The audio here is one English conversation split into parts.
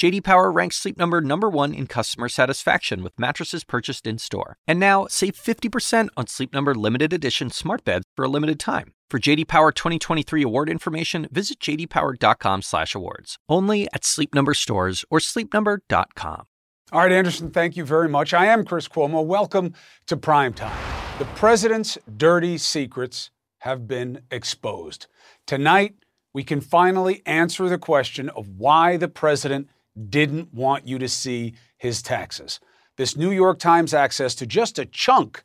JD Power ranks Sleep Number number 1 in customer satisfaction with mattresses purchased in-store. And now, save 50% on Sleep Number limited edition smart beds for a limited time. For JD Power 2023 award information, visit jdpower.com/awards. Only at Sleep Number stores or sleepnumber.com. All right, Anderson, thank you very much. I am Chris Cuomo. Welcome to Primetime. The president's dirty secrets have been exposed. Tonight, we can finally answer the question of why the president didn't want you to see his taxes. This New York Times access to just a chunk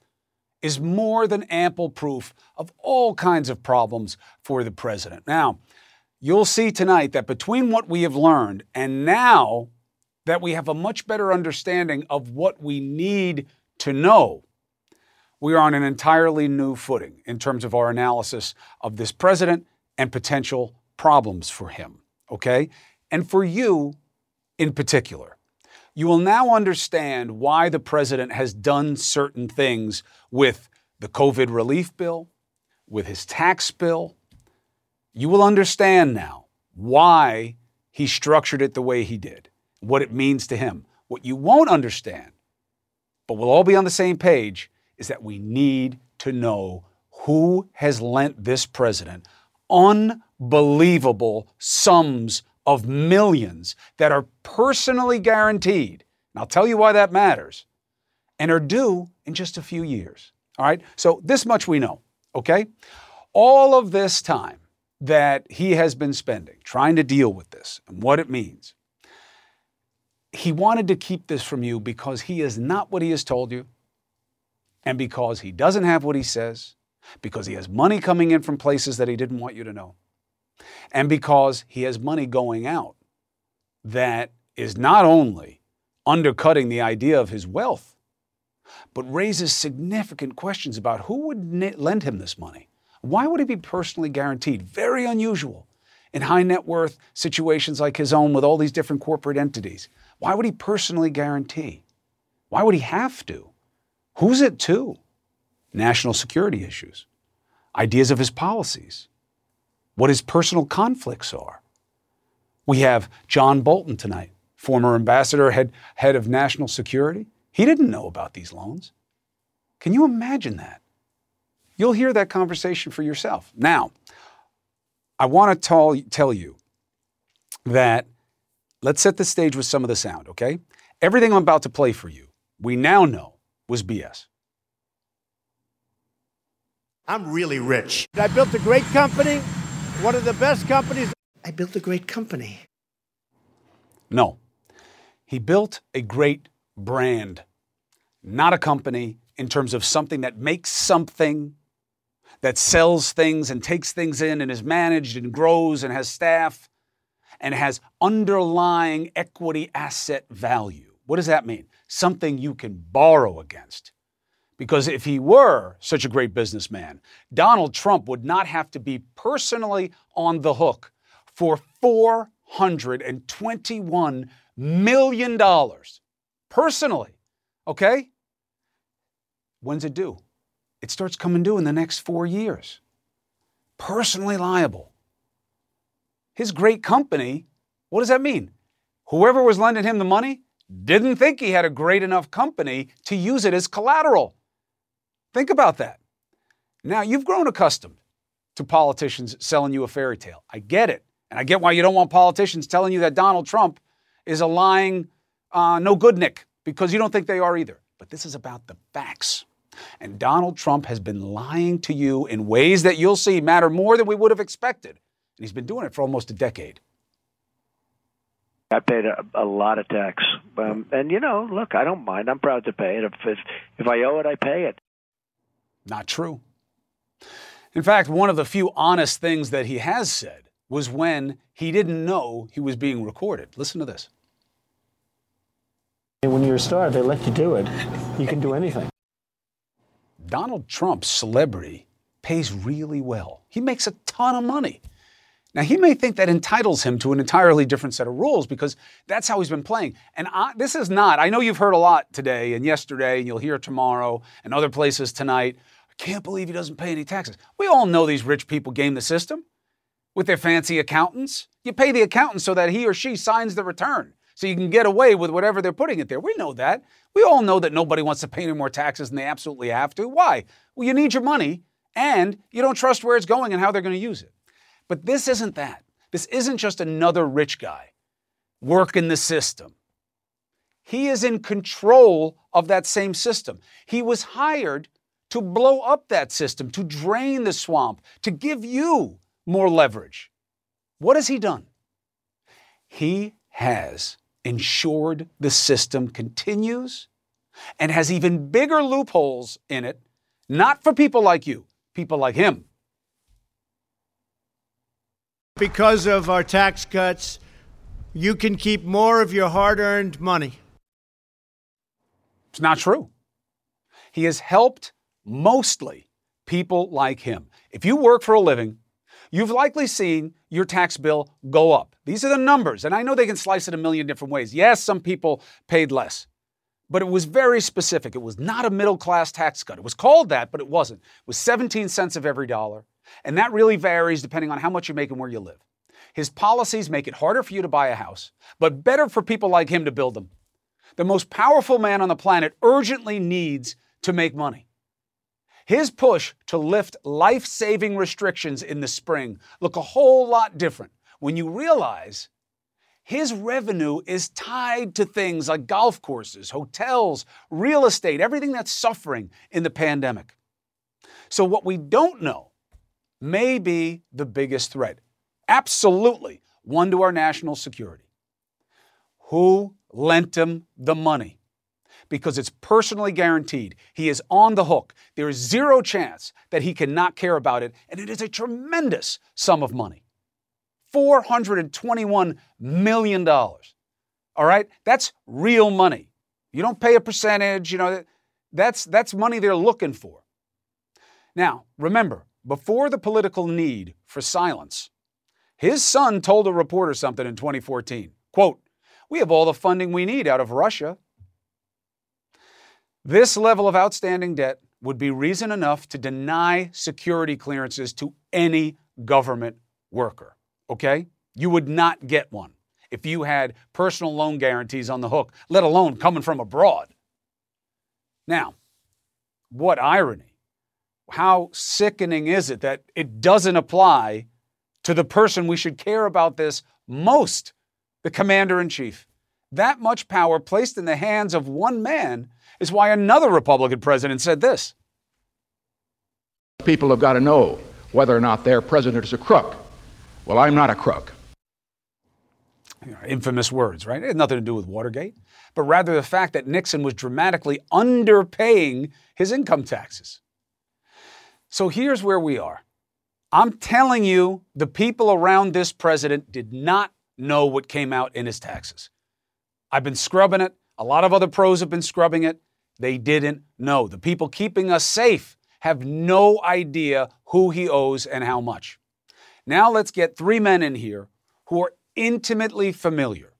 is more than ample proof of all kinds of problems for the president. Now, you'll see tonight that between what we have learned and now that we have a much better understanding of what we need to know, we are on an entirely new footing in terms of our analysis of this president and potential problems for him. Okay? And for you in particular. You will now understand why the president has done certain things with the COVID relief bill, with his tax bill. You will understand now why he structured it the way he did, what it means to him. What you won't understand, but we'll all be on the same page, is that we need to know who has lent this president unbelievable sums of millions that are personally guaranteed. And I'll tell you why that matters. And are due in just a few years. All right? So, this much we know, okay? All of this time that he has been spending trying to deal with this and what it means, he wanted to keep this from you because he is not what he has told you, and because he doesn't have what he says, because he has money coming in from places that he didn't want you to know and because he has money going out that is not only undercutting the idea of his wealth, but raises significant questions about who would lend him this money. Why would he be personally guaranteed? Very unusual in high net worth situations like his own with all these different corporate entities. Why would he personally guarantee? Why would he have to? Who's it to? National security issues, ideas of his policies, what his personal conflicts are. We have John Bolton tonight, former ambassador, head, head of national security. He didn't know about these loans. Can you imagine that? You'll hear that conversation for yourself. Now, I want to tell, tell you that let's set the stage with some of the sound, okay? Everything I'm about to play for you, we now know was BS. I'm really rich. I built a great company one of the best companies. I built a great company. No. He built a great brand, not a company in terms of something that makes something, that sells things and takes things in and is managed and grows and has staff and has underlying equity asset value. What does that mean? Something you can borrow against. Because if he were such a great businessman, Donald Trump would not have to be personally on the hook for $421 million. Personally. Okay? When's it due? It starts coming due in the next four years. Personally liable. His great company, what does that mean? Whoever was lending him the money didn't think he had a great enough company to use it as collateral. Think about that. Now, you've grown accustomed to politicians selling you a fairy tale. I get it. And I get why you don't want politicians telling you that Donald Trump is a lying, uh, no good Nick, because you don't think they are either. But this is about the facts. And Donald Trump has been lying to you in ways that you'll see matter more than we would have expected. And he's been doing it for almost a decade. I paid a, a lot of tax, um, and you know, look, I don't mind. I'm proud to pay it. If, if if I owe it, I pay it. Not true. In fact, one of the few honest things that he has said was when he didn't know he was being recorded. Listen to this. When you're a star, they let you do it. You can do anything. Donald Trump's celebrity pays really well. He makes a ton of money. Now, he may think that entitles him to an entirely different set of rules because that's how he's been playing. And I, this is not, I know you've heard a lot today and yesterday, and you'll hear tomorrow and other places tonight. Can't believe he doesn't pay any taxes. We all know these rich people game the system with their fancy accountants. You pay the accountant so that he or she signs the return so you can get away with whatever they're putting it there. We know that. We all know that nobody wants to pay any more taxes than they absolutely have to. Why? Well, you need your money and you don't trust where it's going and how they're going to use it. But this isn't that. This isn't just another rich guy working the system. He is in control of that same system. He was hired to blow up that system, to drain the swamp, to give you more leverage. What has he done? He has ensured the system continues and has even bigger loopholes in it, not for people like you, people like him. Because of our tax cuts, you can keep more of your hard earned money. It's not true. He has helped mostly people like him. If you work for a living, you've likely seen your tax bill go up. These are the numbers, and I know they can slice it a million different ways. Yes, some people paid less, but it was very specific. It was not a middle class tax cut. It was called that, but it wasn't. It was 17 cents of every dollar. And that really varies depending on how much you make and where you live. His policies make it harder for you to buy a house, but better for people like him to build them. The most powerful man on the planet urgently needs to make money. His push to lift life saving restrictions in the spring look a whole lot different when you realize his revenue is tied to things like golf courses, hotels, real estate, everything that's suffering in the pandemic. So, what we don't know may be the biggest threat. Absolutely one to our national security. Who lent him the money? Because it's personally guaranteed. He is on the hook. There is zero chance that he cannot care about it, and it is a tremendous sum of money. $421 million. All right? That's real money. You don't pay a percentage, you know, that's, that's money they're looking for. Now, remember, before the political need for silence, his son told a reporter something in 2014. Quote, We have all the funding we need out of Russia. This level of outstanding debt would be reason enough to deny security clearances to any government worker. Okay? You would not get one if you had personal loan guarantees on the hook, let alone coming from abroad. Now, what irony how sickening is it that it doesn't apply to the person we should care about this most, the commander in chief? That much power placed in the hands of one man is why another Republican president said this. People have got to know whether or not their president is a crook. Well, I'm not a crook. Infamous words, right? It had nothing to do with Watergate, but rather the fact that Nixon was dramatically underpaying his income taxes. So here's where we are. I'm telling you, the people around this president did not know what came out in his taxes. I've been scrubbing it. A lot of other pros have been scrubbing it. They didn't know. The people keeping us safe have no idea who he owes and how much. Now let's get three men in here who are intimately familiar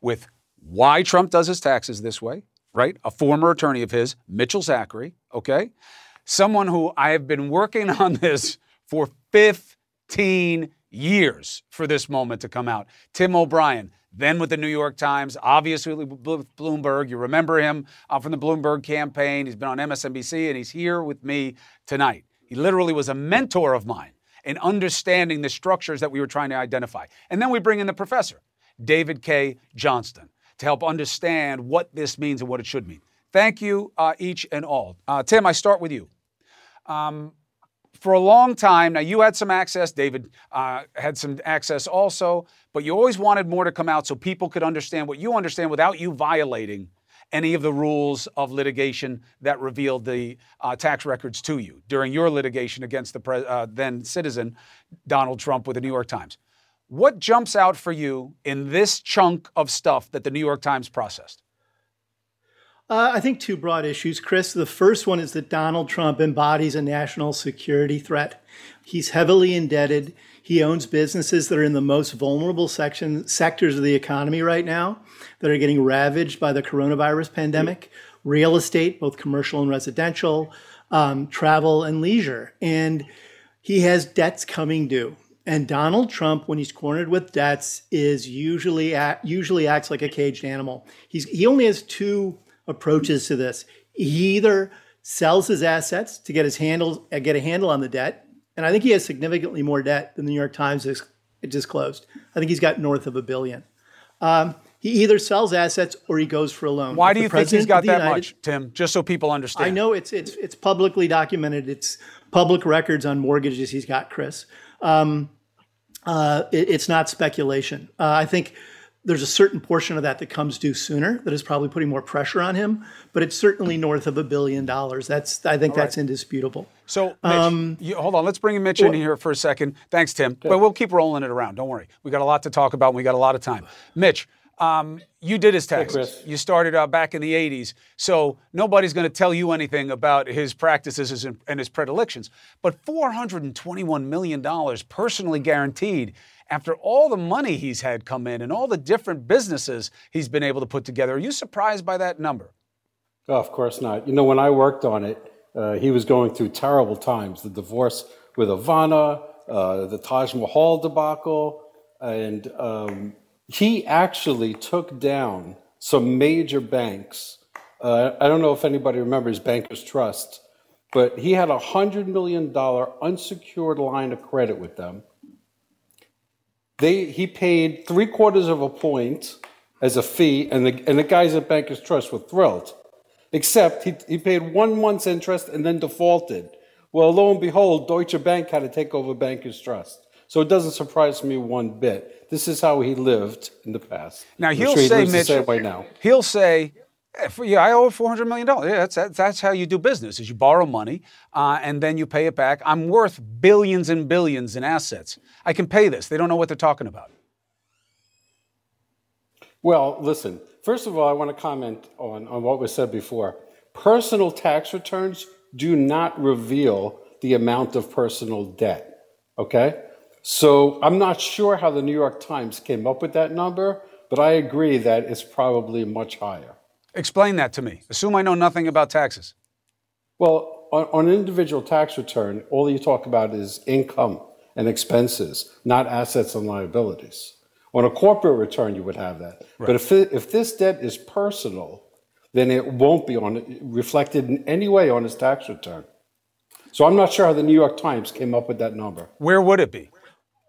with why Trump does his taxes this way, right? A former attorney of his, Mitchell Zachary, okay? someone who I have been working on this for 15 years for this moment to come out. Tim O'Brien, then with the New York Times, obviously with Bloomberg. You remember him uh, from the Bloomberg campaign. He's been on MSNBC and he's here with me tonight. He literally was a mentor of mine in understanding the structures that we were trying to identify. And then we bring in the professor, David Cay Johnston, to help understand what this means and what it should mean. Thank you, uh, each and all. Uh, Tim, I start with you. Um, for a long time, now you had some access, David uh, had some access also, but you always wanted more to come out so people could understand what you understand without you violating any of the rules of litigation that revealed the uh, tax records to you during your litigation against the uh, then citizen Donald Trump with the New York Times. What jumps out for you in this chunk of stuff that the New York Times processed? Uh, I think two broad issues, Chris. The first one is that Donald Trump embodies a national security threat. He's heavily indebted. He owns businesses that are in the most vulnerable section, sectors of the economy right now that are getting ravaged by the coronavirus pandemic real estate, both commercial and residential, um, travel and leisure. And he has debts coming due. And Donald Trump, when he's cornered with debts, is usually act, usually acts like a caged animal. He's he only has two approaches to this. He either sells his assets to get his handle get a handle on the debt, and I think he has significantly more debt than the New York Times has disclosed. I think he's got north of a billion. Um, he either sells assets or he goes for a loan. Why do you think he's got that United, much, Tim? Just so people understand. I know it's it's it's publicly documented. It's public records on mortgages he's got, Chris. Um, uh, it, it's not speculation. Uh, I think there's a certain portion of that that comes due sooner that is probably putting more pressure on him, but it's certainly north of a billion dollars. That's I think that's indisputable. So, Mitch, um, you, hold on. Let's bring Mitch well, in here for a second. Thanks, Tim. But we'll keep rolling it around. Don't worry. We got a lot to talk about. and We got a lot of time. Mitch, um, you did his taxes. Hey, you started uh, back in the 80s. So nobody's going to tell you anything about his practices and his predilections. But $421 million personally guaranteed after all the money he's had come in and all the different businesses he's been able to put together. Are you surprised by that number? Oh, of course not. You know, when I worked on it, uh, he was going through terrible times the divorce with Ivana, uh, the Taj Mahal debacle, and um, he actually took down some major banks. Uh, I don't know if anybody remembers Bankers Trust, but he had a $100 million unsecured line of credit with them. They, he paid three quarters of a point as a fee, and the, and the guys at Bankers Trust were thrilled. Except he, he paid one month's interest and then defaulted. Well, lo and behold, Deutsche Bank had to take over Bankers Trust. So it doesn't surprise me one bit. This is how he lived in the past. Now he'll sure say, he Mitch, way now. he'll say, yeah, I owe four hundred million dollars. Yeah, that's, that's how you do business: is you borrow money uh, and then you pay it back. I'm worth billions and billions in assets. I can pay this. They don't know what they're talking about. Well, listen. First of all, I want to comment on, on what was said before. Personal tax returns do not reveal the amount of personal debt. Okay? So I'm not sure how the New York Times came up with that number, but I agree that it's probably much higher. Explain that to me. Assume I know nothing about taxes. Well, on, on an individual tax return, all you talk about is income and expenses, not assets and liabilities. On a corporate return, you would have that. Right. But if, it, if this debt is personal, then it won't be on reflected in any way on his tax return. So I'm not sure how the New York Times came up with that number. Where would it be?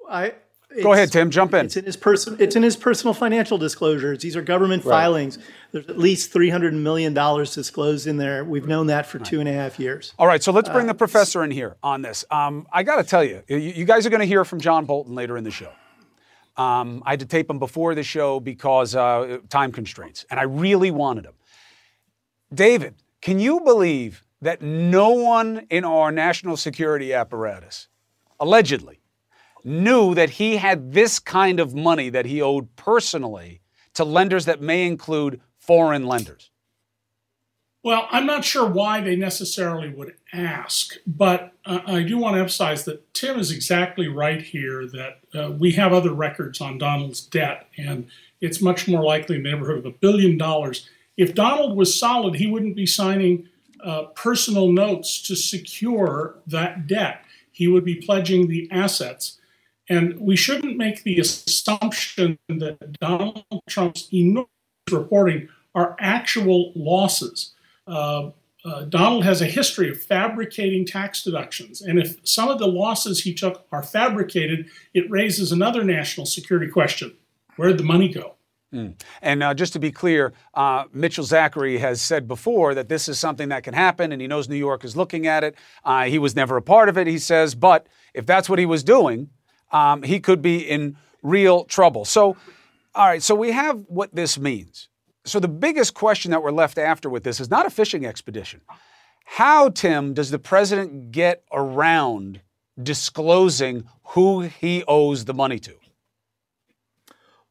I Go ahead, Tim. Jump in. It's in his person. It's in his personal financial disclosures. These are government right. filings. There's at least three hundred million dollars disclosed in there. We've known that for right. two and a half years. All right, so let's bring uh, the professor in here on this. Um, I got to tell you, you, you guys are going to hear from John Bolton later in the show. Um, I had to tape him before the show because uh, time constraints, and I really wanted him. David, can you believe that no one in our national security apparatus, allegedly, knew that he had this kind of money that he owed personally to lenders that may include foreign lenders? Well, I'm not sure why they necessarily would ask, but uh, I do want to emphasize that Tim is exactly right here that uh, we have other records on Donald's debt, and it's much more likely in the neighborhood of a billion dollars. If Donald was solid, he wouldn't be signing uh, personal notes to secure that debt. He would be pledging the assets. And we shouldn't make the assumption that Donald Trump's enormous reporting are actual losses. Uh, uh, Donald has a history of fabricating tax deductions. And if some of the losses he took are fabricated, it raises another national security question where did the money go? Mm. And uh, just to be clear, uh, Mitchell Zachary has said before that this is something that can happen, and he knows New York is looking at it. Uh, he was never a part of it, he says, but if that's what he was doing, um, he could be in real trouble. So, all right, so we have what this means. So, the biggest question that we're left after with this is not a fishing expedition. How, Tim, does the president get around disclosing who he owes the money to?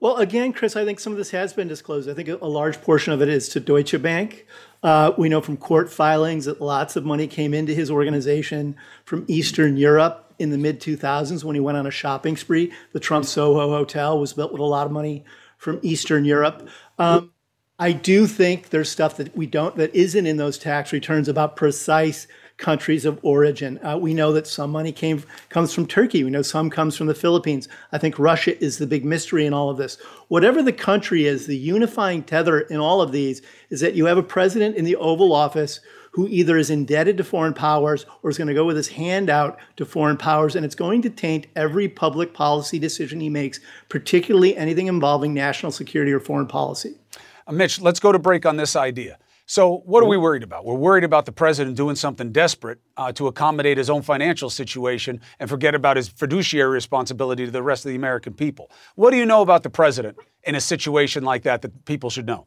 Well, again, Chris, I think some of this has been disclosed. I think a large portion of it is to Deutsche Bank. Uh, we know from court filings that lots of money came into his organization from Eastern Europe in the mid 2000s when he went on a shopping spree. The Trump Soho Hotel was built with a lot of money from Eastern Europe. Um, I do think there's stuff that we don't that isn't in those tax returns about precise countries of origin. Uh, we know that some money came comes from Turkey. We know some comes from the Philippines. I think Russia is the big mystery in all of this. Whatever the country is, the unifying tether in all of these is that you have a president in the Oval Office who either is indebted to foreign powers or is going to go with his hand out to foreign powers, and it's going to taint every public policy decision he makes, particularly anything involving national security or foreign policy. Uh, Mitch, let's go to break on this idea. So, what are we worried about? We're worried about the president doing something desperate uh, to accommodate his own financial situation and forget about his fiduciary responsibility to the rest of the American people. What do you know about the president in a situation like that that people should know?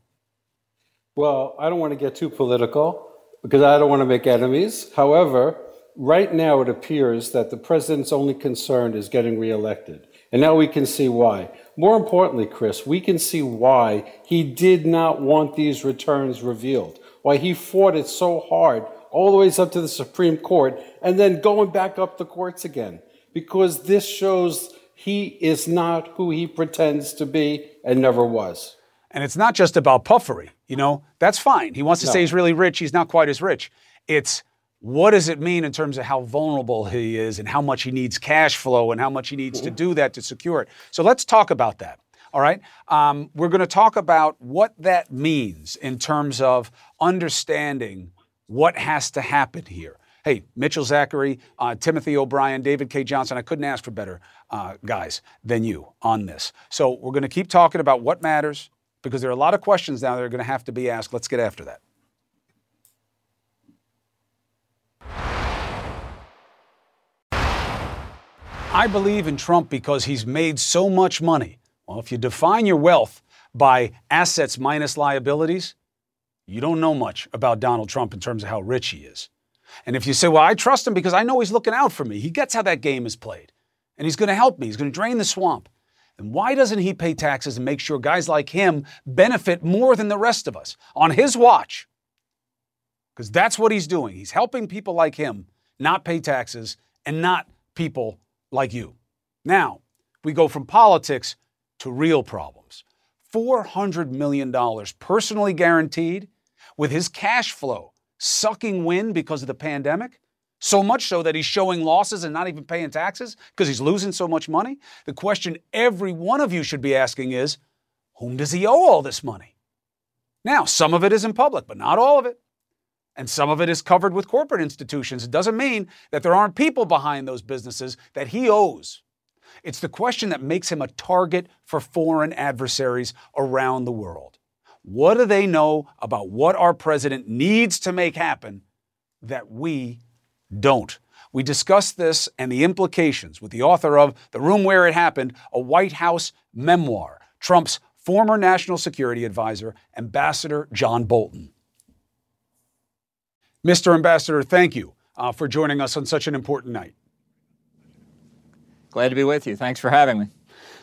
Well, I don't want to get too political because I don't want to make enemies. However, right now it appears that the president's only concern is getting reelected. And now we can see why. More importantly, Chris, we can see why he did not want these returns revealed, why he fought it so hard all the way up to the Supreme Court and then going back up the courts again. Because this shows he is not who he pretends to be and never was. And it's not just about puffery, you know, that's fine. He wants to No. say he's really rich, he's not quite as rich. It's what does it mean in terms of how vulnerable he is and how much he needs cash flow and how much he needs to do that to secure it? So let's talk about that. All right. Um, we're going to talk about what that means in terms of understanding what has to happen here. Hey, Mitchell Zachary, uh, Timothy O'Brien, David Cay Johnston, I couldn't ask for better uh, guys than you on this. So we're going to keep talking about what matters because there are a lot of questions now that are going to have to be asked. Let's get after that. I believe in Trump because he's made so much money. Well, if you define your wealth by assets minus liabilities, you don't know much about Donald Trump in terms of how rich he is. And if you say, well, I trust him because I know he's looking out for me, he gets how that game is played, and he's going to help me, he's going to drain the swamp. Then why doesn't he pay taxes and make sure guys like him benefit more than the rest of us on his watch? Because that's what he's doing. He's helping people like him not pay taxes and not people like you. Now, we go from politics to real problems. $400 million personally guaranteed with his cash flow sucking wind because of the pandemic. So much so that he's showing losses and not even paying taxes because he's losing so much money. The question every one of you should be asking is whom does he owe all this money? Now, some of it is in public, but not all of it. And some of it is covered with corporate institutions. It doesn't mean that there aren't people behind those businesses that he owes. It's the question that makes him a target for foreign adversaries around the world. What do they know about what our president needs to make happen that we don't? We discussed this and the implications with the author of The Room Where It Happened, a White House memoir, Trump's former national security advisor, Ambassador John Bolton. Mr. Ambassador, thank you uh, for joining us on such an important night. Glad to be with you. Thanks for having me.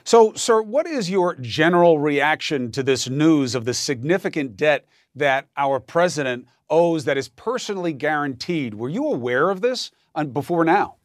So, sir, what is your general reaction to this news of the significant debt that our president owes that is personally guaranteed? Were you aware of this uh, before now?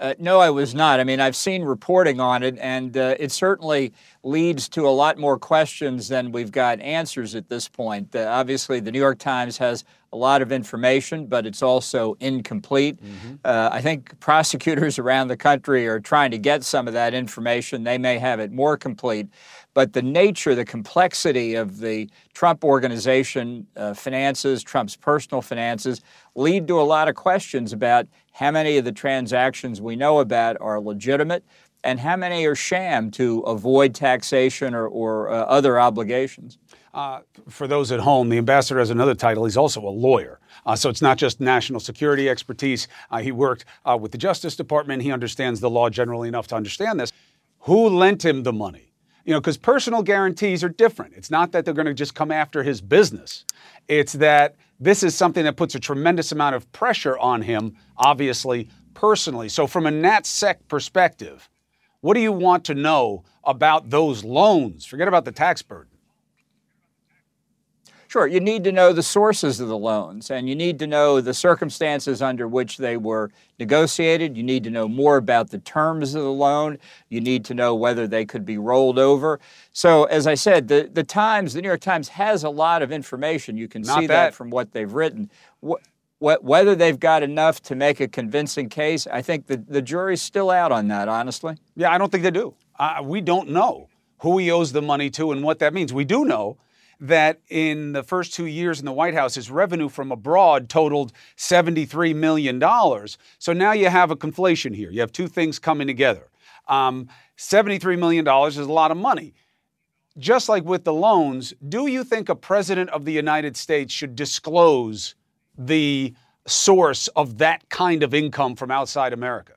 Uh, no, I was not. I mean, I've seen reporting on it, and uh, it certainly leads to a lot more questions than we've got answers at this point. Uh, obviously, the New York Times has a lot of information, but it's also incomplete. Uh, I think prosecutors around the country are trying to get some of that information. They may have it more complete. But the nature, the complexity of the Trump organization uh, finances, Trump's personal finances, lead to a lot of questions about how many of the transactions we know about are legitimate and how many are sham to avoid taxation or, or uh, other obligations. Uh, for those at home, the ambassador has another title. He's also a lawyer. Uh, so it's not just national security expertise. Uh, he worked uh, with the Justice Department. He understands the law generally enough to understand this. Who lent him the money? You know, because personal guarantees are different. It's not that they're going to just come after his business. It's that this is something that puts a tremendous amount of pressure on him, obviously, personally. So, from a NatSec perspective, What do you want to know about those loans? Forget about the tax burden. Sure, you need to know the sources of the loans and you need to know the circumstances under which they were negotiated. You need to know more about the terms of the loan. You need to know whether they could be rolled over. So, as I said, the, the Times, the New York Times has a lot of information. You can Not see that. that from what they've written. What, whether they've got enough to make a convincing case, I think the, the jury's still out on that, honestly. Yeah, I don't think they do. Uh, we don't know who he owes the money to and what that means. We do know that in the first two years in the White House, his revenue from abroad totaled $73 million. So now you have a conflation here. You have two things coming together. Um, $73 million is a lot of money. Just like with the loans, do you think a president of the United States should disclose the source of that kind of income from outside America?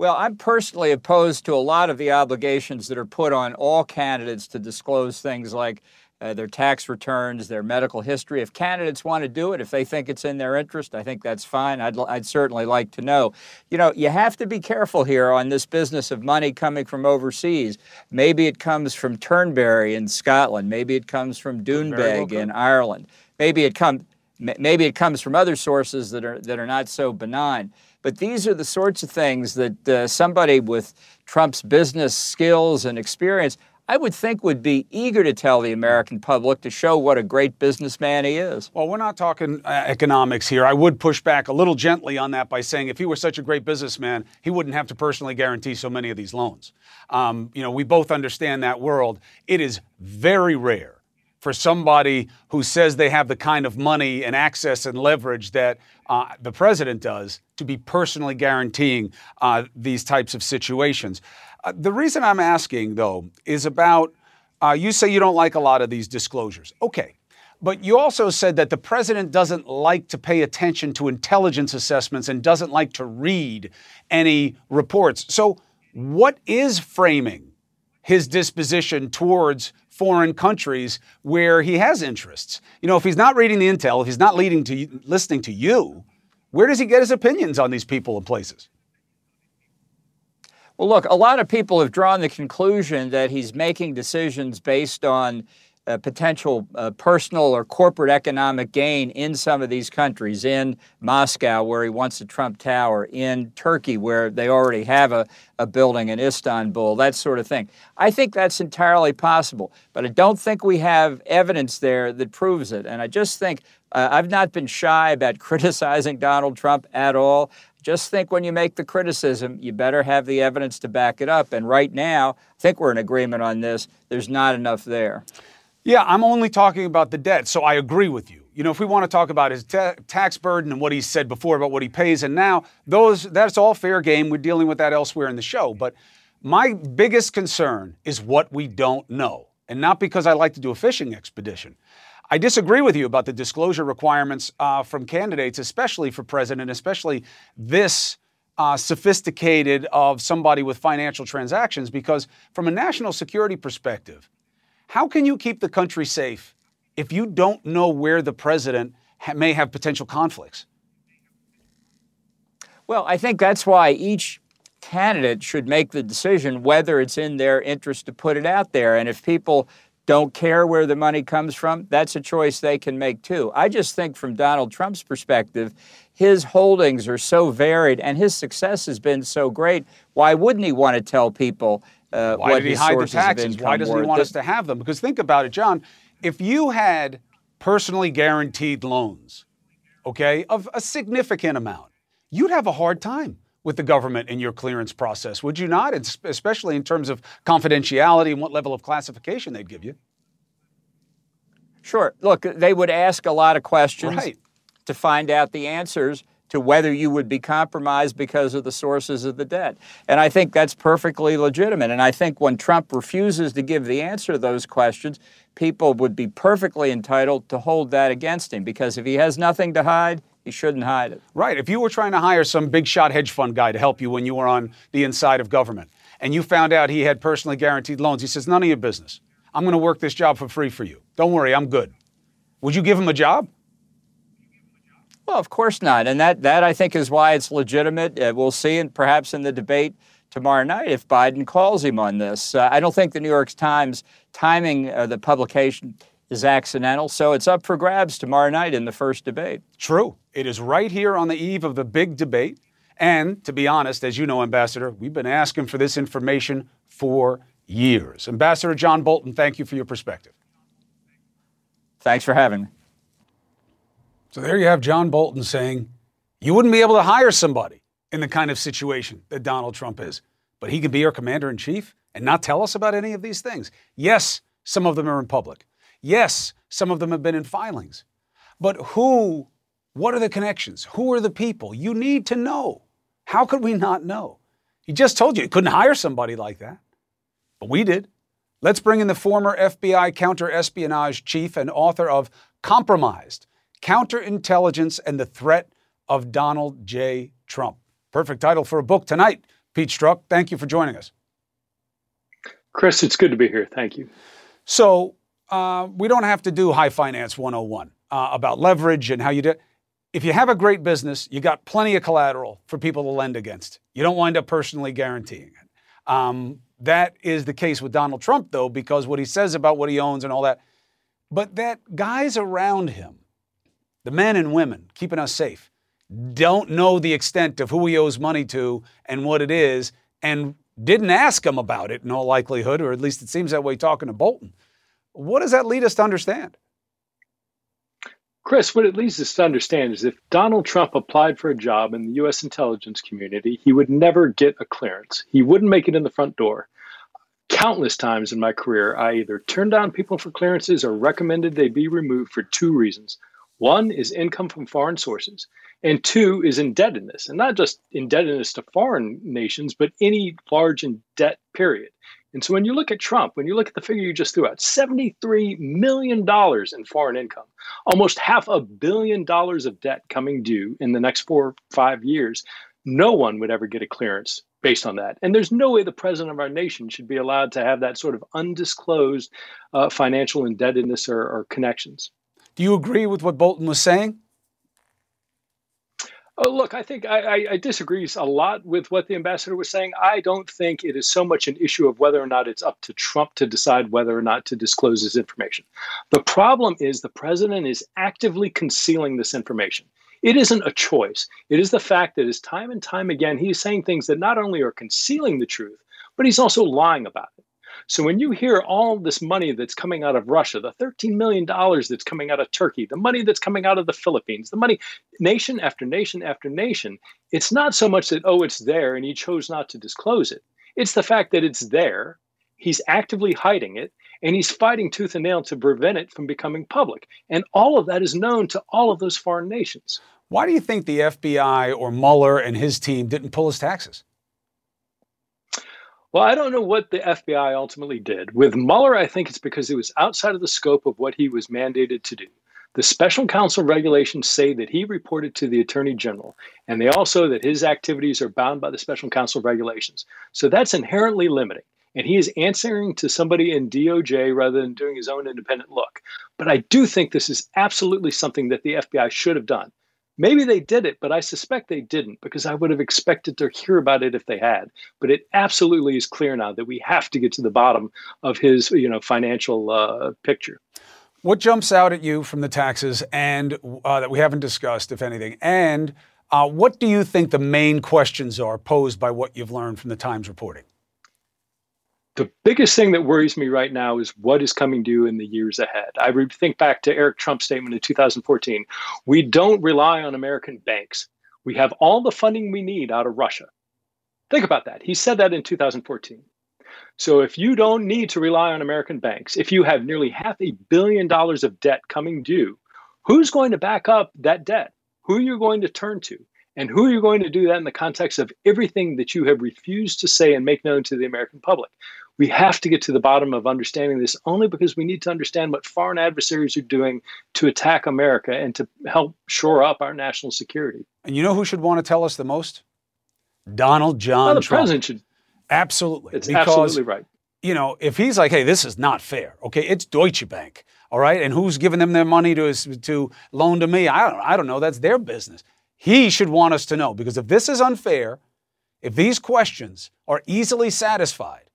Well, I'm personally opposed to a lot of the obligations that are put on all candidates to disclose things like uh, their tax returns, their medical history. If candidates want to do it, if they think it's in their interest, I think that's fine. I'd, I'd certainly like to know. You know, you have to be careful here on this business of money coming from overseas. Maybe it comes from Turnberry in Scotland. Maybe it comes from Doonbeg in Ireland. Maybe it comes. Maybe it comes from other sources that are that are not so benign. But these are the sorts of things that uh, somebody with Trump's business skills and experience, I would think, would be eager to tell the American public to show what a great businessman he is. Well, we're not talking uh, economics here. I would push back a little gently on that by saying if he were such a great businessman, he wouldn't have to personally guarantee so many of these loans. Um, you know, we both understand that world. It is very rare for somebody who says they have the kind of money and access and leverage that uh, the president does to be personally guaranteeing uh, these types of situations. Uh, the reason I'm asking, though, is about uh, you say you don't like a lot of these disclosures. Okay. But you also said that the president doesn't like to pay attention to intelligence assessments and doesn't like to read any reports. So, what is framing his disposition towards foreign countries where he has interests. You know, if he's not reading the intel, if he's not leading to listening to you, where does he get his opinions on these people and places? Well, look, a lot of people have drawn the conclusion that he's making decisions based on uh, potential uh, personal or corporate economic gain in some of these countries, in Moscow, where he wants a Trump Tower, in Turkey, where they already have a, a building in Istanbul, that sort of thing. I think that's entirely possible, but I don't think we have evidence there that proves it. And I just think uh, I've not been shy about criticizing Donald Trump at all. Just think when you make the criticism, you better have the evidence to back it up. And right now, I think we're in agreement on this. There's not enough there. Yeah, I'm only talking about the debt, so I agree with you. You know, if we want to talk about his ta- tax burden and what he said before about what he pays and now, those that's all fair game. We're dealing with that elsewhere in the show. But my biggest concern is what we don't know. And not because I like to do a fishing expedition. I disagree with you about the disclosure requirements uh, from candidates, especially for president, especially this uh, sophisticated of somebody with financial transactions, because from a national security perspective, how can you keep the country safe if you don't know where the president ha- may have potential conflicts? Well, I think that's why each candidate should make the decision whether it's in their interest to put it out there. And if people don't care where the money comes from, that's a choice they can make too. I just think from Donald Trump's perspective, his holdings are so varied and his success has been so great. Why wouldn't he want to tell people uh, Why what did he hide the taxes? Why doesn't he want us to have them? Because think about it, John. If you had personally guaranteed loans, okay, of a significant amount, you'd have a hard time with the government in your clearance process, would you not? It's especially in terms of confidentiality and what level of classification they'd give you. Sure. Look, they would ask a lot of questions Right. to find out the answers to whether you would be compromised because of the sources of the debt. And I think that's perfectly legitimate. And I think when Trump refuses to give the answer to those questions, people would be perfectly entitled to hold that against him because if he has nothing to hide, he shouldn't hide it. Right. If you were trying to hire some big shot hedge fund guy to help you when you were on the inside of government and you found out he had personally guaranteed loans, he says, none of your business. I'm going to work this job for free for you. Don't worry, I'm good. Would you give him a job? Well, of course not, and that that I think is why it's legitimate. Uh, we'll see, and perhaps in the debate tomorrow night if Biden calls him on this. Uh, I don't think the New York Times timing uh, the publication is accidental, so it's up for grabs tomorrow night in the first debate. True. It is right here on the eve of the big debate. And to be honest, as you know, Ambassador, we've been asking for this information for years. Ambassador John Bolton, thank you for your perspective. Thanks for having me. So there you have John Bolton saying you wouldn't be able to hire somebody in the kind of situation that Donald Trump is, but he can be our commander in chief and not tell us about any of these things. Yes, some of them are in public. Yes, some of them have been in filings. But who, what are the connections? Who are the people? You need to know. How could we not know? He just told you he couldn't hire somebody like that. But we did. Let's bring in the former FBI counterespionage chief and author of Compromised Counterintelligence and the Threat of Donald J. Trump. Perfect title for a book tonight. Pete Strzok, thank you for joining us. Chris, it's good to be here. Thank you. So, uh, we don't have to do high finance 101 uh, about leverage and how you do it. If you have a great business, you got plenty of collateral for people to lend against. You don't wind up personally guaranteeing it. Um, that is the case with Donald Trump, though, because what he says about what he owns and all that. But that guys around him, the men and women keeping us safe, don't know the extent of who he owes money to and what it is, and didn't ask him about it in all likelihood, or at least it seems that way talking to Bolton. What does that lead us to understand? Chris, what it leads us to understand is if Donald Trump applied for a job in the U.S. intelligence community, he would never get a clearance. He wouldn't make it in the front door. Countless times in my career, I either turned down people for clearances or recommended they be removed for two reasons. One is income from foreign sources, and two is indebtedness, and not just indebtedness to foreign nations, but any large in debt, period. And so when you look at Trump, when you look at the figure you just threw out, $73 million in foreign income, almost half a billion dollars of debt coming due in the next four or five years, no one would ever get a clearance based on that. And there's no way the president of our nation should be allowed to have that sort of undisclosed uh, financial indebtedness or, or connections. Do you agree with what Bolton was saying? Oh, look, I think I, I, I, disagree a lot with what the ambassador was saying. I don't think it is so much an issue of whether or not it's up to Trump to decide whether or not to disclose this information. The problem is the president is actively concealing this information. It isn't a choice. It is the fact that, as time and time again, he is saying things that not only are concealing the truth, but he's also lying about it. So when you hear all this money that's coming out of Russia, the $13 million that's coming out of Turkey, the money that's coming out of the Philippines, the money, nation after nation after nation, it's not so much that, oh, it's there and he chose not to disclose it. It's the fact that it's there, he's actively hiding it, and he's fighting tooth and nail to prevent it from becoming public. And all of that is known to all of those foreign nations. Why do you think the FBI or Mueller and his team didn't pull his taxes? Well, I don't know what the FBI ultimately did. With Mueller, I think it's because it was outside of the scope of what he was mandated to do. The special counsel regulations say that he reported to the attorney general, and they also that his activities are bound by the special counsel regulations. So that's inherently limiting. And he is answering to somebody in DOJ rather than doing his own independent look. But I do think this is absolutely something that the FBI should have done. Maybe they did it, but I suspect they didn't because I would have expected to hear about it if they had. But it absolutely is clear now that we have to get to the bottom of his, you know, financial uh, picture. What jumps out at you from the taxes and uh, that we haven't discussed, if anything, and uh, what do you think the main questions are posed by what you've learned from the Times reporting? The biggest thing that worries me right now is what is coming due in the years ahead. I think back to Eric Trump's statement in 2014. We don't rely on American banks. We have all the funding we need out of Russia. Think about that. He said that in 2014. So if you don't need to rely on American banks, if you have nearly half a billion dollars of debt coming due, who's going to back up that debt? Who are you going to turn to? And who are you going to do that in the context of everything that you have refused to say and make known to the American public? We have to get to the bottom of understanding this only because we need to understand what foreign adversaries are doing to attack America and to help shore up our national security. And you know who should want to tell us the most? Donald John well, the Trump. president should. Absolutely. It's absolutely right. you know, if he's like, hey, this is not fair, okay, it's Deutsche Bank, all right, and who's giving them their money to to loan to me? I don't, I don't know. That's their business. He should want us to know because if this is unfair, if these questions are easily satisfied,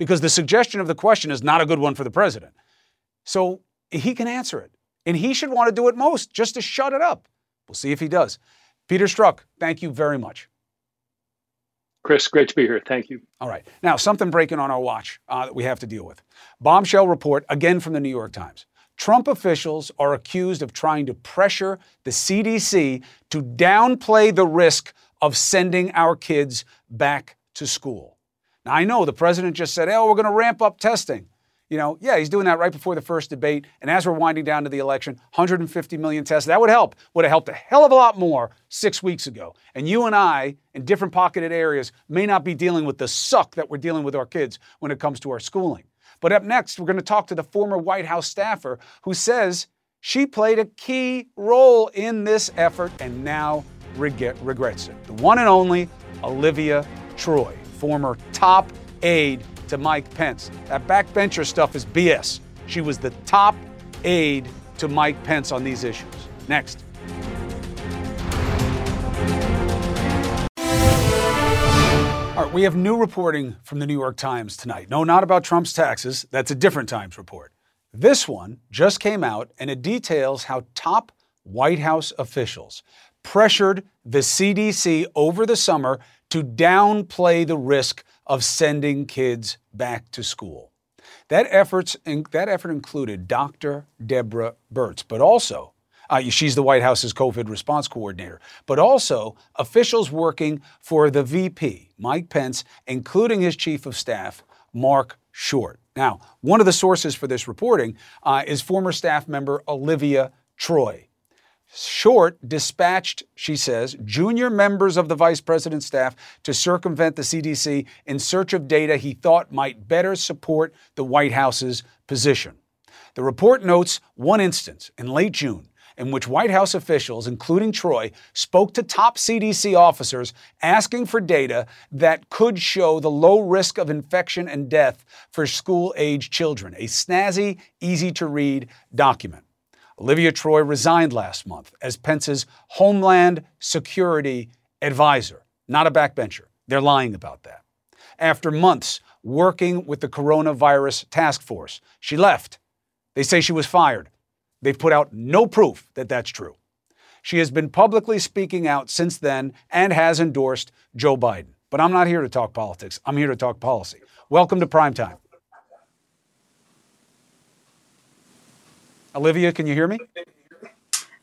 because the suggestion of the question is not a good one for the president, so he can answer it, and he should want to do it most, just to shut it up. We'll see if he does. Peter Strzok, thank you very much. Chris, great to be here. Thank you. All right. Now, something breaking on our watch uh, that we have to deal with. Bombshell report, again from the New York Times. Trump officials are accused of trying to pressure the CDC to downplay the risk of sending our kids back to school. Now, I know the president just said, oh, we're going to ramp up testing. You know, yeah, he's doing that right before the first debate. And as we're winding down to the election, 150 million tests, that would help. Would have helped a hell of a lot more six weeks ago. And you and I, in different pocketed areas, may not be dealing with the suck that we're dealing with our kids when it comes to our schooling. But up next, we're going to talk to the former White House staffer who says she played a key role in this effort and now regret, regrets it. The one and only Olivia Troye, former top aide to Mike Pence. That backbencher stuff is BS. She was the top aide to Mike Pence on these issues. Next. All right, we have new reporting from the New York Times tonight. No, not about Trump's taxes. That's a different Times report. This one just came out and it details how top White House officials pressured the CDC over the summer to downplay the risk of sending kids back to school. That, efforts, that effort included Dr. Deborah Birx, but also, uh, she's the White House's COVID response coordinator, but also officials working for the VP, Mike Pence, including his chief of staff, Mark Short. Now, one of the sources for this reporting uh, is former staff member Olivia Troye. Short dispatched, she says, junior members of the vice president's staff to circumvent the CDC in search of data he thought might better support the White House's position. The report notes one instance in late June in which White House officials, including Troye, spoke to top CDC officers asking for data that could show the low risk of infection and death for school age children. A snazzy, easy to read document. Olivia Troye resigned last month as Pence's Homeland Security advisor, not a backbencher. They're lying about that. After months working with the coronavirus task force, she left. They say she was fired. They've put out no proof that that's true. She has been publicly speaking out since then and has endorsed Joe Biden. But I'm not here to talk politics. I'm here to talk policy. Welcome to Primetime. Olivia, can you hear me?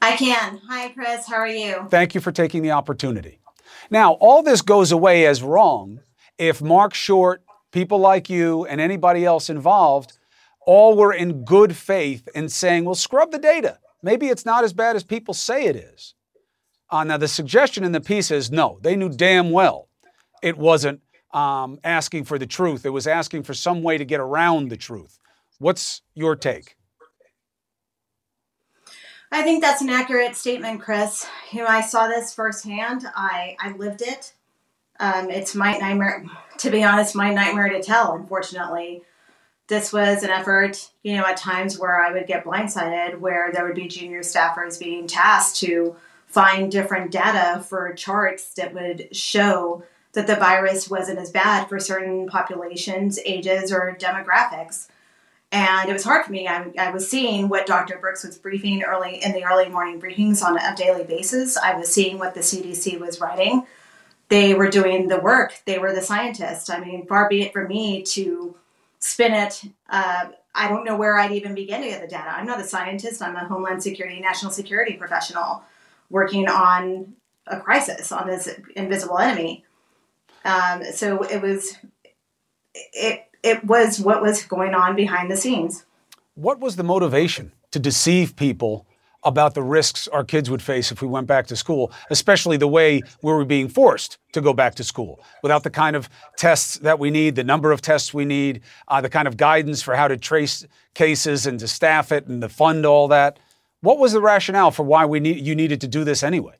I can. Hi, Chris. How are you? Thank you for taking the opportunity. Now, all this goes away as wrong if Mark Short, people like you, and anybody else involved all were in good faith in saying, well, scrub the data. Maybe it's not as bad as people say it is. Uh, now, the suggestion in the piece is no, they knew damn well it wasn't um, asking for the truth, it was asking for some way to get around the truth. What's your take? I think that's an accurate statement, Chris. You know, I saw this firsthand. I, I lived it. Um, it's my nightmare, to be honest, my nightmare to tell, unfortunately. This was an effort, you know, at times where I would get blindsided, where there would be junior staffers being tasked to find different data for charts that would show that the virus wasn't as bad for certain populations, ages, or demographics and it was hard for me. I, I was seeing what Dr. Birx was briefing early in the early morning briefings on a daily basis. I was seeing what the CDC was writing. They were doing the work. They were the scientists. I mean, far be it from me to spin it. Uh, I don't know where I'd even begin to get the data. I'm not a scientist. I'm a Homeland Security, national security professional working on a crisis on this invisible enemy. Um, so it was it it was what was going on behind the scenes. What was the motivation to deceive people about the risks our kids would face if we went back to school, especially the way we were being forced to go back to school without the kind of tests that we need, the number of tests we need, uh, the kind of guidance for how to trace cases and to staff it and to fund all that. What was the rationale for why we need, you needed to do this anyway?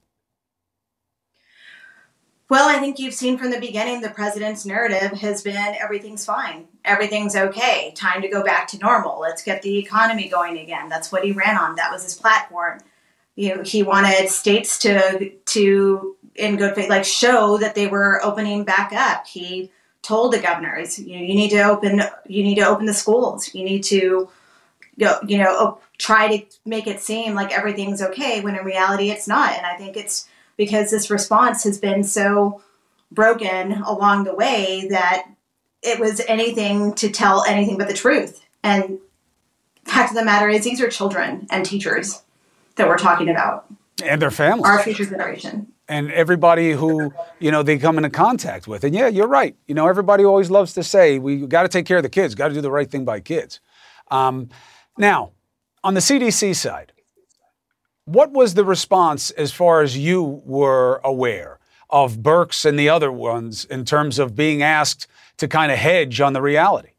Well, I think you've seen from the beginning the president's narrative has been everything's fine, everything's okay, time to go back to normal, let's get the economy going again. That's what he ran on. That was his platform. You know, he wanted states to to in good faith like show that they were opening back up. He told the governors, you know, you need to open you need to open the schools. You need to go, you know, try to make it seem like everything's okay when in reality it's not. And I think it's because this response has been so broken along the way that it was anything to tell anything but the truth. And fact of the matter is, these are children and teachers that we're talking about, and their families, our future generation. And everybody who you know they come into contact with, and yeah, you're right. You know, everybody always loves to say we got to take care of the kids, got to do the right thing by kids. Um, now, on the CDC side, what was the response as far as you were aware of Birx and the other ones in terms of being asked to kind of hedge on the reality?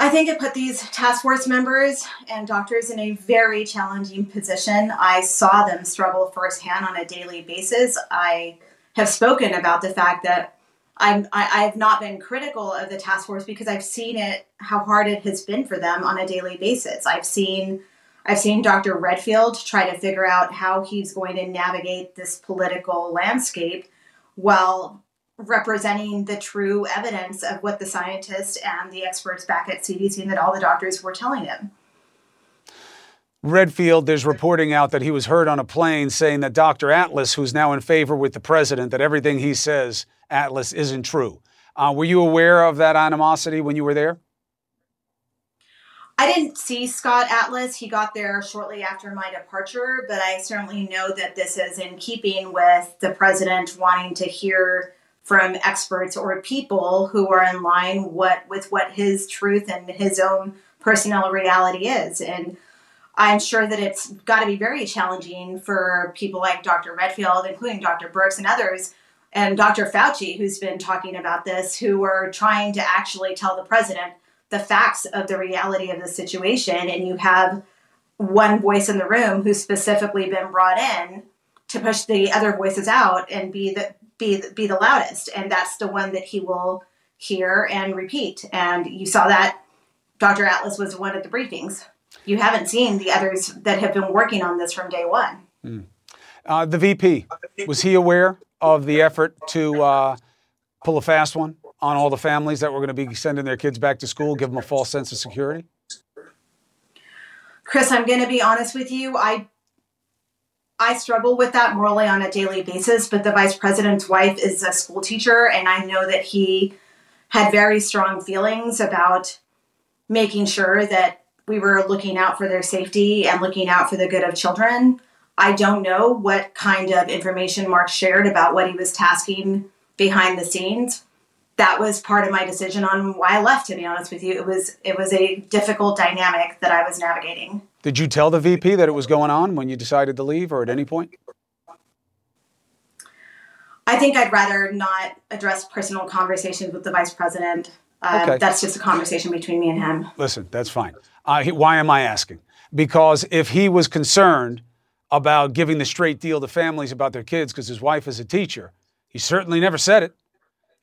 I think it put these task force members and doctors in a very challenging position. I saw them struggle firsthand on a daily basis. I have spoken about the fact that I'm, I have not been critical of the task force because I've seen it, how hard it has been for them on a daily basis. I've seen I've seen Dr. Redfield try to figure out how he's going to navigate this political landscape while representing the true evidence of what the scientists and the experts back at CDC and that all the doctors were telling him. Redfield, there's reporting out that he was heard on a plane saying that Dr. Atlas, who's now in favor with the president, that everything he says, Atlas, isn't true. Uh, were you aware of that animosity when you were there? I didn't see Scott Atlas. He got there shortly after my departure, but I certainly know that this is in keeping with the president wanting to hear from experts or people who are in line what with what his truth and his own personal reality is. And I'm sure that it's got to be very challenging for people like Dr. Redfield, including Dr. Birx and others, and Dr. Fauci, who's been talking about this, who are trying to actually tell the president the facts of the reality of the situation and you have one voice in the room who's specifically been brought in to push the other voices out and be the be be the loudest and that's the one that he will hear and repeat and you saw that Dr. Atlas was one of the briefings you haven't seen the others that have been working on this from day one mm. uh, the VP was he aware of the effort to uh, pull a fast one on all the families that were going to be sending their kids back to school, give them a false sense of security? Chris, I'm going to be honest with you. I I struggle with that morally on a daily basis, but the vice president's wife is a school teacher, and I know that he had very strong feelings about making sure that we were looking out for their safety and looking out for the good of children. I don't know what kind of information Mark shared about what he was tasking behind the scenes, that was part of my decision on why I left. To be honest with you, it was it was a difficult dynamic that I was navigating. Did you tell the VP that it was going on when you decided to leave, or at any point? I think I'd rather not address personal conversations with the vice president. Um, okay. That's just a conversation between me and him. Listen, that's fine. Uh, he, why am I asking? Because if he was concerned about giving the straight deal to families about their kids because his wife is a teacher, he certainly never said it.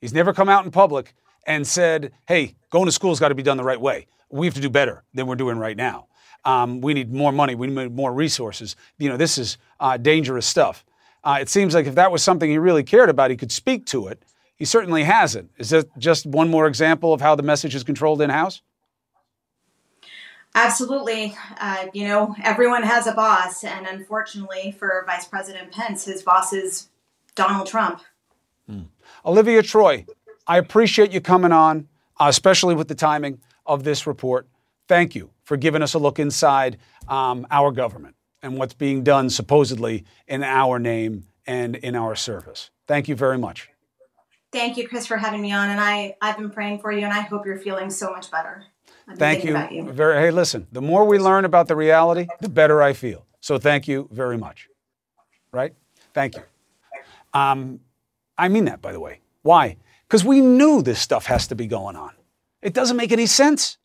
He's never come out in public and said, hey, going to school's got to be done the right way. We have to do better than we're doing right now. Um, we need more money. We need more resources. You know, this is uh, dangerous stuff. Uh, it seems like if that was something he really cared about, he could speak to it. He certainly hasn't. Is that just one more example of how the message is controlled in house? Absolutely. Uh, you know, everyone has a boss, and unfortunately for Vice President Pence, his boss is Donald Trump. Hmm. Olivia Troye, I appreciate you coming on, uh, especially with the timing of this report. Thank you for giving us a look inside um, our government and what's being done supposedly in our name and in our service. Thank you very much. Thank you, Chris, for having me on. And I, I've been praying for you, and I hope you're feeling so much better. Thank you. you. Very, hey, listen, the more we learn about the reality, the better I feel. So thank you very much. Right? Thank you. Um, I mean that, by the way. Why? Because we knew this stuff has to be going on. It doesn't make any sense.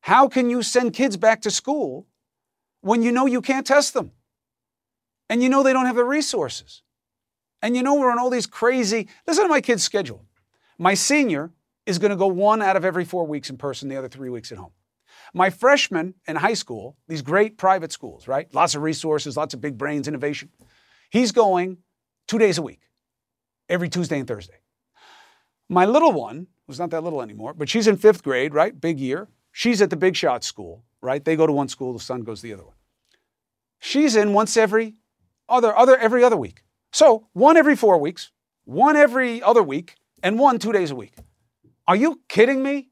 How can you send kids back to school when you know you can't test them? And you know they don't have the resources? And you know, we're on all these crazy, listen to my kid's schedule. My senior is going to go one out of every four weeks in person, the other three weeks at home. My freshman in high school, these great private schools, right? Lots of resources, lots of big brains, innovation. He's going two days a week, every Tuesday and Thursday. My little one, who's not that little anymore, but she's in fifth grade, right? Big year. She's at the big shot school, right? They go to one school, the son goes the other one. She's in once every other, other every other week. So one every four weeks, one every other week, and one two days a week. Are you kidding me?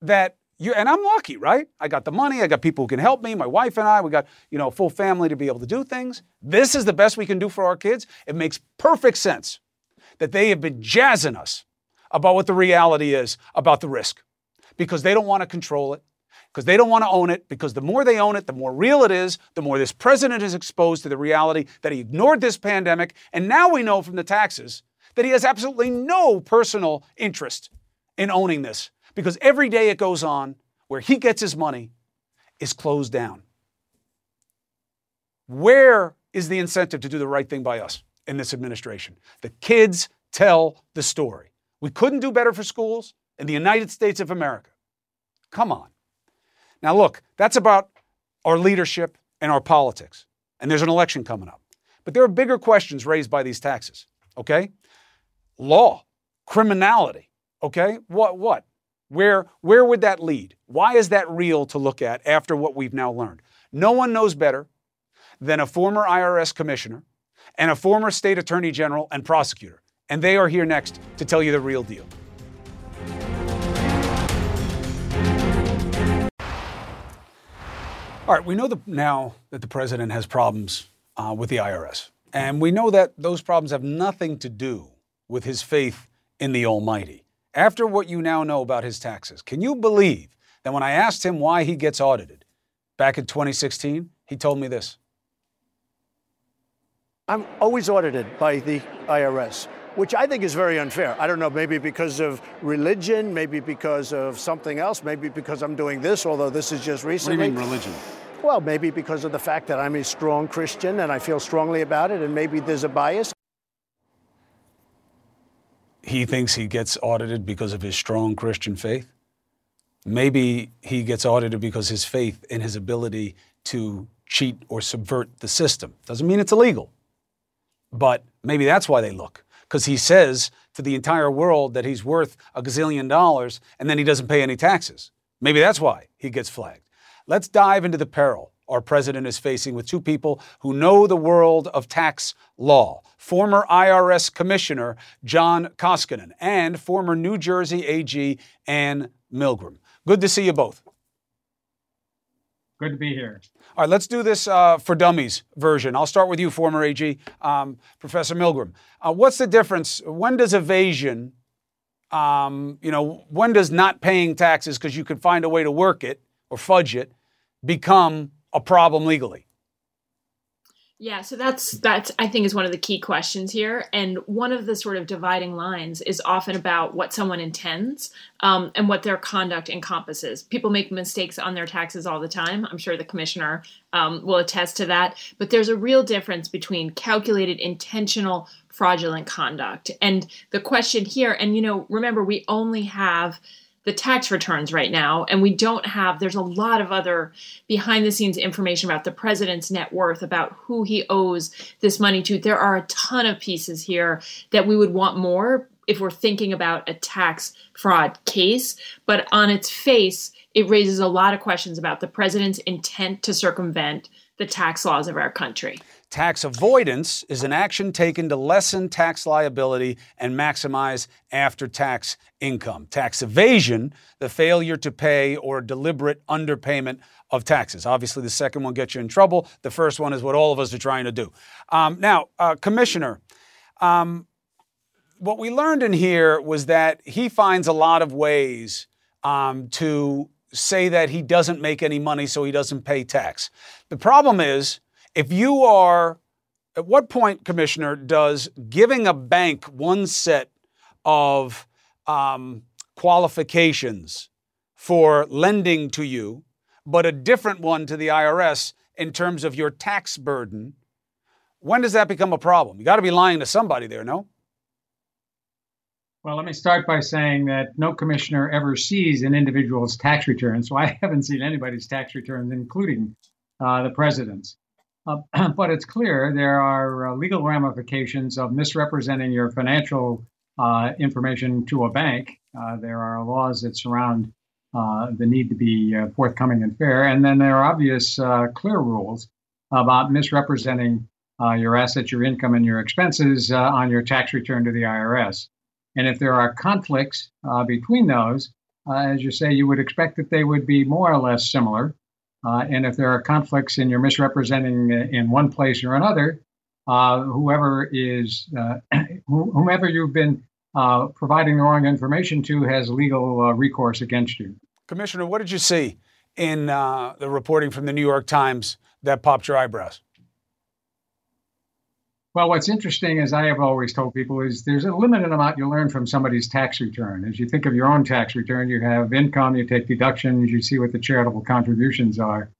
That you and I'm lucky, right? I got the money, I got people who can help me, my wife and I, we got, you know, a full family to be able to do things. This is the best we can do for our kids. It makes perfect sense that they have been jazzing us about what the reality is about the risk because they don't want to control it, because they don't want to own it, because the more they own it, the more real it is, the more this president is exposed to the reality that he ignored this pandemic. And now we know from the taxes that he has absolutely no personal interest in owning this because every day it goes on where he gets his money is closed down. Where is the incentive to do the right thing by us in this administration? The kids tell the story. We couldn't do better for schools in the United States of America. Come on. Now, look, that's about our leadership and our politics. And there's an election coming up. But there are bigger questions raised by these taxes, okay? Law, criminality, okay? What, what? Where, where would that lead? Why is that real to look at after what we've now learned? No one knows better than a former IRS commissioner and a former state attorney general and prosecutor. And they are here next to tell you the real deal. All right, we know the, now that the president has problems uh, with the IRS. And we know that those problems have nothing to do with his faith in the Almighty. After what you now know about his taxes, can you believe that when I asked him why he gets audited back in 2016, he told me this? I'm always audited by the IRS which I think is very unfair. I don't know, maybe because of religion, maybe because of something else, maybe because I'm doing this, although this is just recently. What do you mean religion? Well, maybe because of the fact that I'm a strong Christian and I feel strongly about it, and maybe there's a bias. He thinks he gets audited because of his strong Christian faith. Maybe he gets audited because his faith in his ability to cheat or subvert the system. Doesn't mean it's illegal. But maybe that's why they look because he says to the entire world that he's worth a gazillion dollars and then he doesn't pay any taxes. Maybe that's why he gets flagged. Let's dive into the peril our president is facing with two people who know the world of tax law former IRS Commissioner John Koskinen and former New Jersey AG Anne Milgram. Good to see you both. Good to be here. All right, let's do this uh, for dummies version. I'll start with you, former AG, um, Professor Milgram. Uh, what's the difference? When does evasion, um, you know, when does not paying taxes because you could find a way to work it or fudge it become a problem legally? Yeah, so that's that's I think is one of the key questions here, and one of the sort of dividing lines is often about what someone intends um, and what their conduct encompasses. People make mistakes on their taxes all the time. I'm sure the commissioner um, will attest to that. But there's a real difference between calculated, intentional, fraudulent conduct, and the question here. And you know, remember, we only have the tax returns right now and we don't have there's a lot of other behind the scenes information about the president's net worth about who he owes this money to. There are a ton of pieces here that we would want more if we're thinking about a tax fraud case but on its face it raises a lot of questions about the president's intent to circumvent the tax laws of our country Tax avoidance is an action taken to lessen tax liability and maximize after tax income. Tax evasion, the failure to pay or deliberate underpayment of taxes. Obviously, the second one gets you in trouble. The first one is what all of us are trying to do. Um, now, uh, Commissioner, um, what we learned in here was that he finds a lot of ways um, to say that he doesn't make any money, so he doesn't pay tax. The problem is, if you are, at what point, Commissioner, does giving a bank one set of um, qualifications for lending to you, but a different one to the IRS in terms of your tax burden, when does that become a problem? You got to be lying to somebody there, no? Well, let me start by saying that no commissioner ever sees an individual's tax return, so I haven't seen anybody's tax returns, including uh, the president's. Uh, but it's clear there are uh, legal ramifications of misrepresenting your financial uh, information to a bank. Uh, there are laws that surround uh, the need to be forthcoming and fair, and then there are obvious, clear rules about misrepresenting your assets, your income, and your expenses on your tax return to the IRS. And if there are conflicts uh, between those, uh, as you say, you would expect that they would be more or less similar. Uh, and if there are conflicts and you're misrepresenting in one place or another, uh, whoever is, uh, whomever you've been uh, providing the wrong information to has legal recourse against you. Commissioner, what did you see in the reporting from the New York Times that popped your eyebrows? Well, what's interesting, as I have always told people, is there's a limited amount you learn from somebody's tax return. As you think of your own tax return, you have income, you take deductions, you see what the charitable contributions are.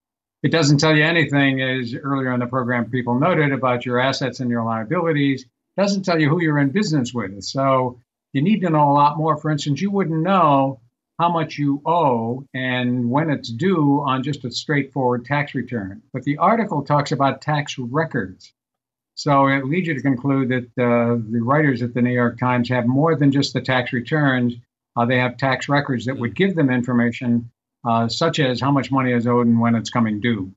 It doesn't tell you anything, as earlier in the program people noted, about your assets and your liabilities. It doesn't tell you who you're in business with. So you need to know a lot more. For instance, you wouldn't know how much you owe and when it's due on just a straightforward tax return. But the article talks about tax records. So it leads you to conclude that uh, the writers at the New York Times have more than just the tax returns. Uh, they have tax records that would give them information, uh, such as how much money is owed and when it's coming due.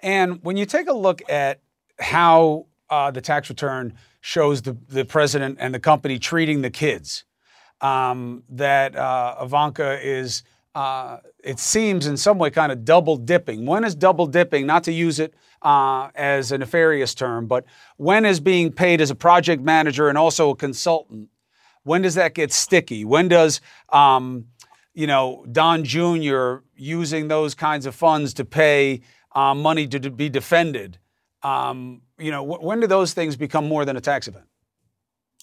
And when you take a look at how uh, the tax return shows the, the president and the company treating the kids, um, that uh, Ivanka is, uh, it seems in some way, kind of double dipping. When is double dipping? Not to use it uh, as a nefarious term, but when is being paid as a project manager and also a consultant? When does that get sticky? When does, um, you know, Don Jr. using those kinds of funds to pay uh, money to, be defended? Um, you know, wh- when do those things become more than a tax event?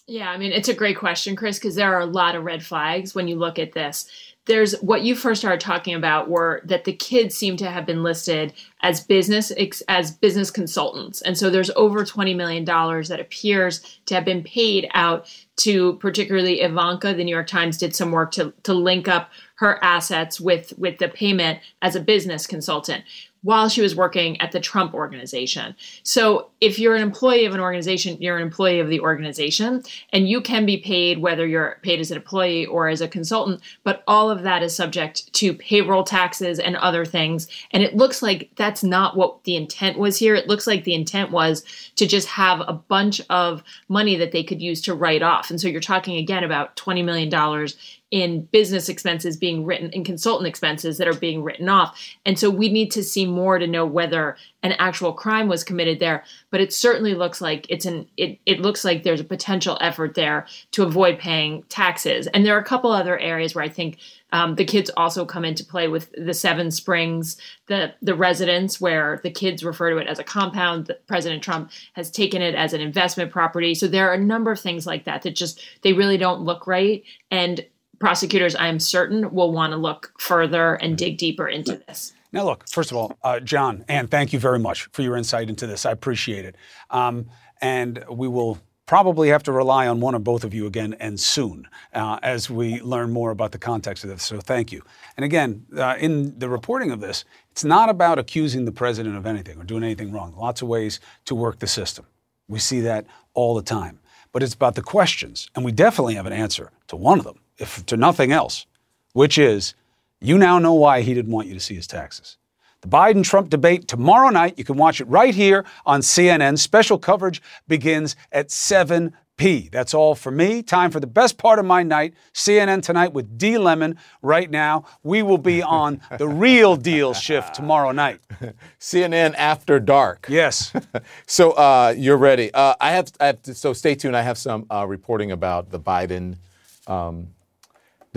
Yeah, I mean, it's a great question, Chris, because there are a lot of red flags when you look at this there's what you first started talking about were that the kids seem to have been listed as business as business consultants and so there's over 20 million dollars that appears to have been paid out to particularly Ivanka the New York Times did some work to to link up her assets with with the payment as a business consultant while she was working at the Trump organization. So if you're an employee of an organization, you're an employee of the organization, and you can be paid whether you're paid as an employee or as a consultant, but all of that is subject to payroll taxes and other things. And it looks like that's not what the intent was here. It looks like the intent was to just have a bunch of money that they could use to write off. And so you're talking again about $20 million in business expenses being written in consultant expenses that are being written off. And so we need to see more to know whether an actual crime was committed there. But it certainly looks like it's an it, it looks like there's a potential effort there to avoid paying taxes. And there are a couple other areas where I think um, the kids also come into play with the Seven Springs, the the residence where the kids refer to it as a compound. President Trump has taken it as an investment property. So there are a number of things like that that just they really don't look right. And prosecutors, I am certain, will want to look further and dig deeper into this. Now, look, first of all, uh, John, and thank you very much for your insight into this. I appreciate it. Um, and we will probably have to rely on one or both of you again and soon uh, as we learn more about the context of this. So thank you. And again, uh, in the reporting of this, it's not about accusing the president of anything or doing anything wrong. Lots of ways to work the system. We see that all the time. But it's about the questions, and we definitely have an answer to one of them if to nothing else, which is you now know why he didn't want you to see his taxes. The Biden Trump debate tomorrow night. You can watch it right here on CNN. Special coverage begins at 7 P. That's all for me. Time for the best part of my night. CNN tonight with Don Lemon. Right now, we will be on the real deal shift tomorrow night. CNN after dark. Yes. so uh, you're ready. Uh, I, have, I have to, so stay tuned. I have some uh, reporting about the Biden um,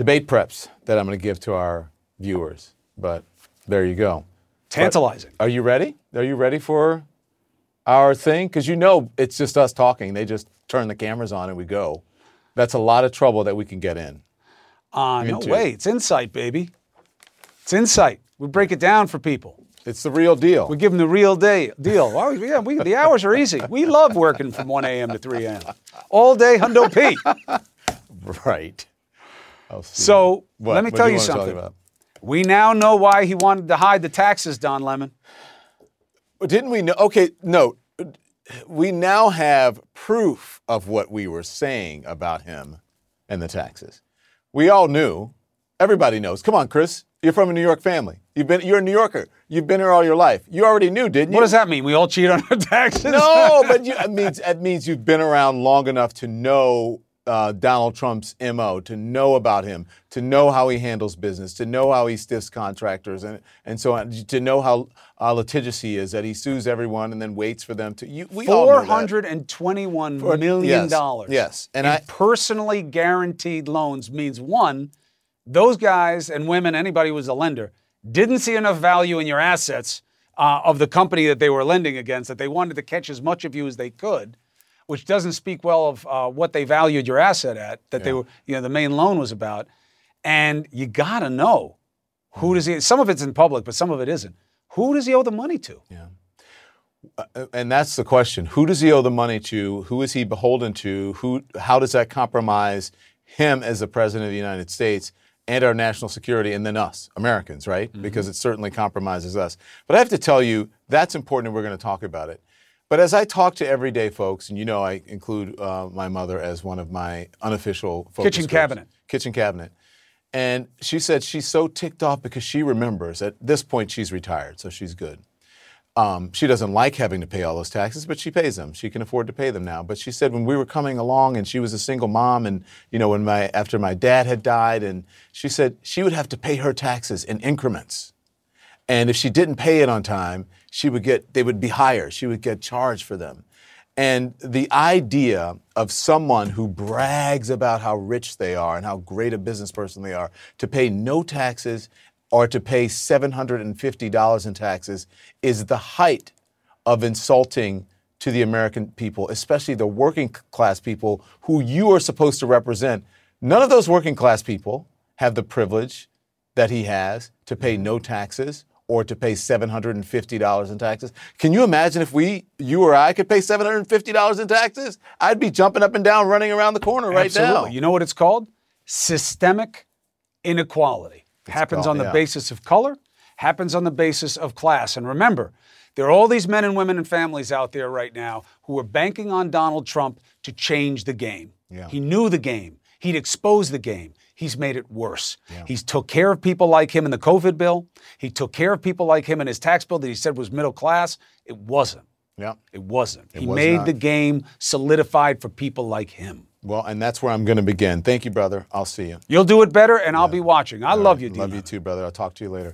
debate preps that I'm going to give to our viewers. But there you go. Tantalizing. But are you ready? Are you ready for our thing? Because you know it's just us talking. They just turn the cameras on and we go. That's a lot of trouble that we can get in. Uh, no way. It's insight, baby. It's insight. We break it down for people. It's the real deal. We give them the real day deal. Oh, yeah, we, the hours are easy. We love working from 1 a.m. to 3 a.m. All day, Hundo P. right. So What? let me What tell you, you something. We now know why he wanted to hide the taxes, Don Lemon. Didn't we know? Okay, no. We now have proof of what we were saying about him and the taxes. We all knew. Everybody knows. Come on, Chris. You're from a New York family. You've been. You're a New Yorker. You've been here all your life. You already knew, didn't you? What does that mean? We all cheat on our taxes? No, but you, it means it means you've been around long enough to know uh, Donald Trump's mo, to know about him, to know how he handles business, to know how he stiffs contractors, and and so on, to know how uh, litigious he is, that he sues everyone and then waits for them to. You, we all know Four that. hundred and twenty-one For- million yes, dollars. yes. And in I- personally guaranteed loans means one, those guys and women, anybody who was a lender, didn't see enough value in your assets uh, of the company that they were lending against that they wanted to catch as much of you as they could, which doesn't speak well of uh, what they valued your asset at. That they were, you know, the main loan was about, and you gotta know who does he. Some of it's in public, but some of it isn't. Who does he owe the money to? Uh, and that's the question: Who does he owe the money to? Who is he beholden to? Who? How does that compromise him as the president of the United States and our national security, and then us, Americans, right? Because it certainly compromises us. But I have to tell you, that's important, and we're going to talk about it. But as I talk to everyday folks, and you know, I include uh, my mother as one of my unofficial Kitchen groups. cabinet. Kitchen cabinet. And she said she's so ticked off because she remembers at this point she's retired, so she's good. Um, she doesn't like having to pay all those taxes, but she pays them. She can afford to pay them now. But she said when we were coming along and she was a single mom, and you know when my after my dad had died, and she said she would have to pay her taxes in increments, and if she didn't pay it on time, she would get they would be higher. She would get charged for them. And the idea of someone who brags about how rich they are and how great a business person they are to pay no taxes or to pay $750 in taxes is the height of insulting to the American people, especially the working class people who you are supposed to represent. None of those working class people have the privilege that he has to pay no taxes or to pay $750 in taxes. Can you imagine if we, you or I, could pay $750 in taxes? I'd be jumping up and down, running around the corner right Absolutely. now. You know what it's called? Systemic inequality. happens called- on the yeah. basis of color, happens on the basis of class. And remember, there are all these men and women and families out there right now who are banking on Donald Trump to change the game. Yeah. He knew the game. He'd exposed the game. He's made it worse. He's took care of people like him in the COVID bill. He took care of people like him in his tax bill that he said was middle class. It wasn't. Yeah. It wasn't. It he was made not. the game solidified for people like him. Well, and that's where I'm going to begin. Thank you, brother. I'll see you. You'll do it better, and I'll be watching. I love you, Love you too, brother. I'll talk to you later.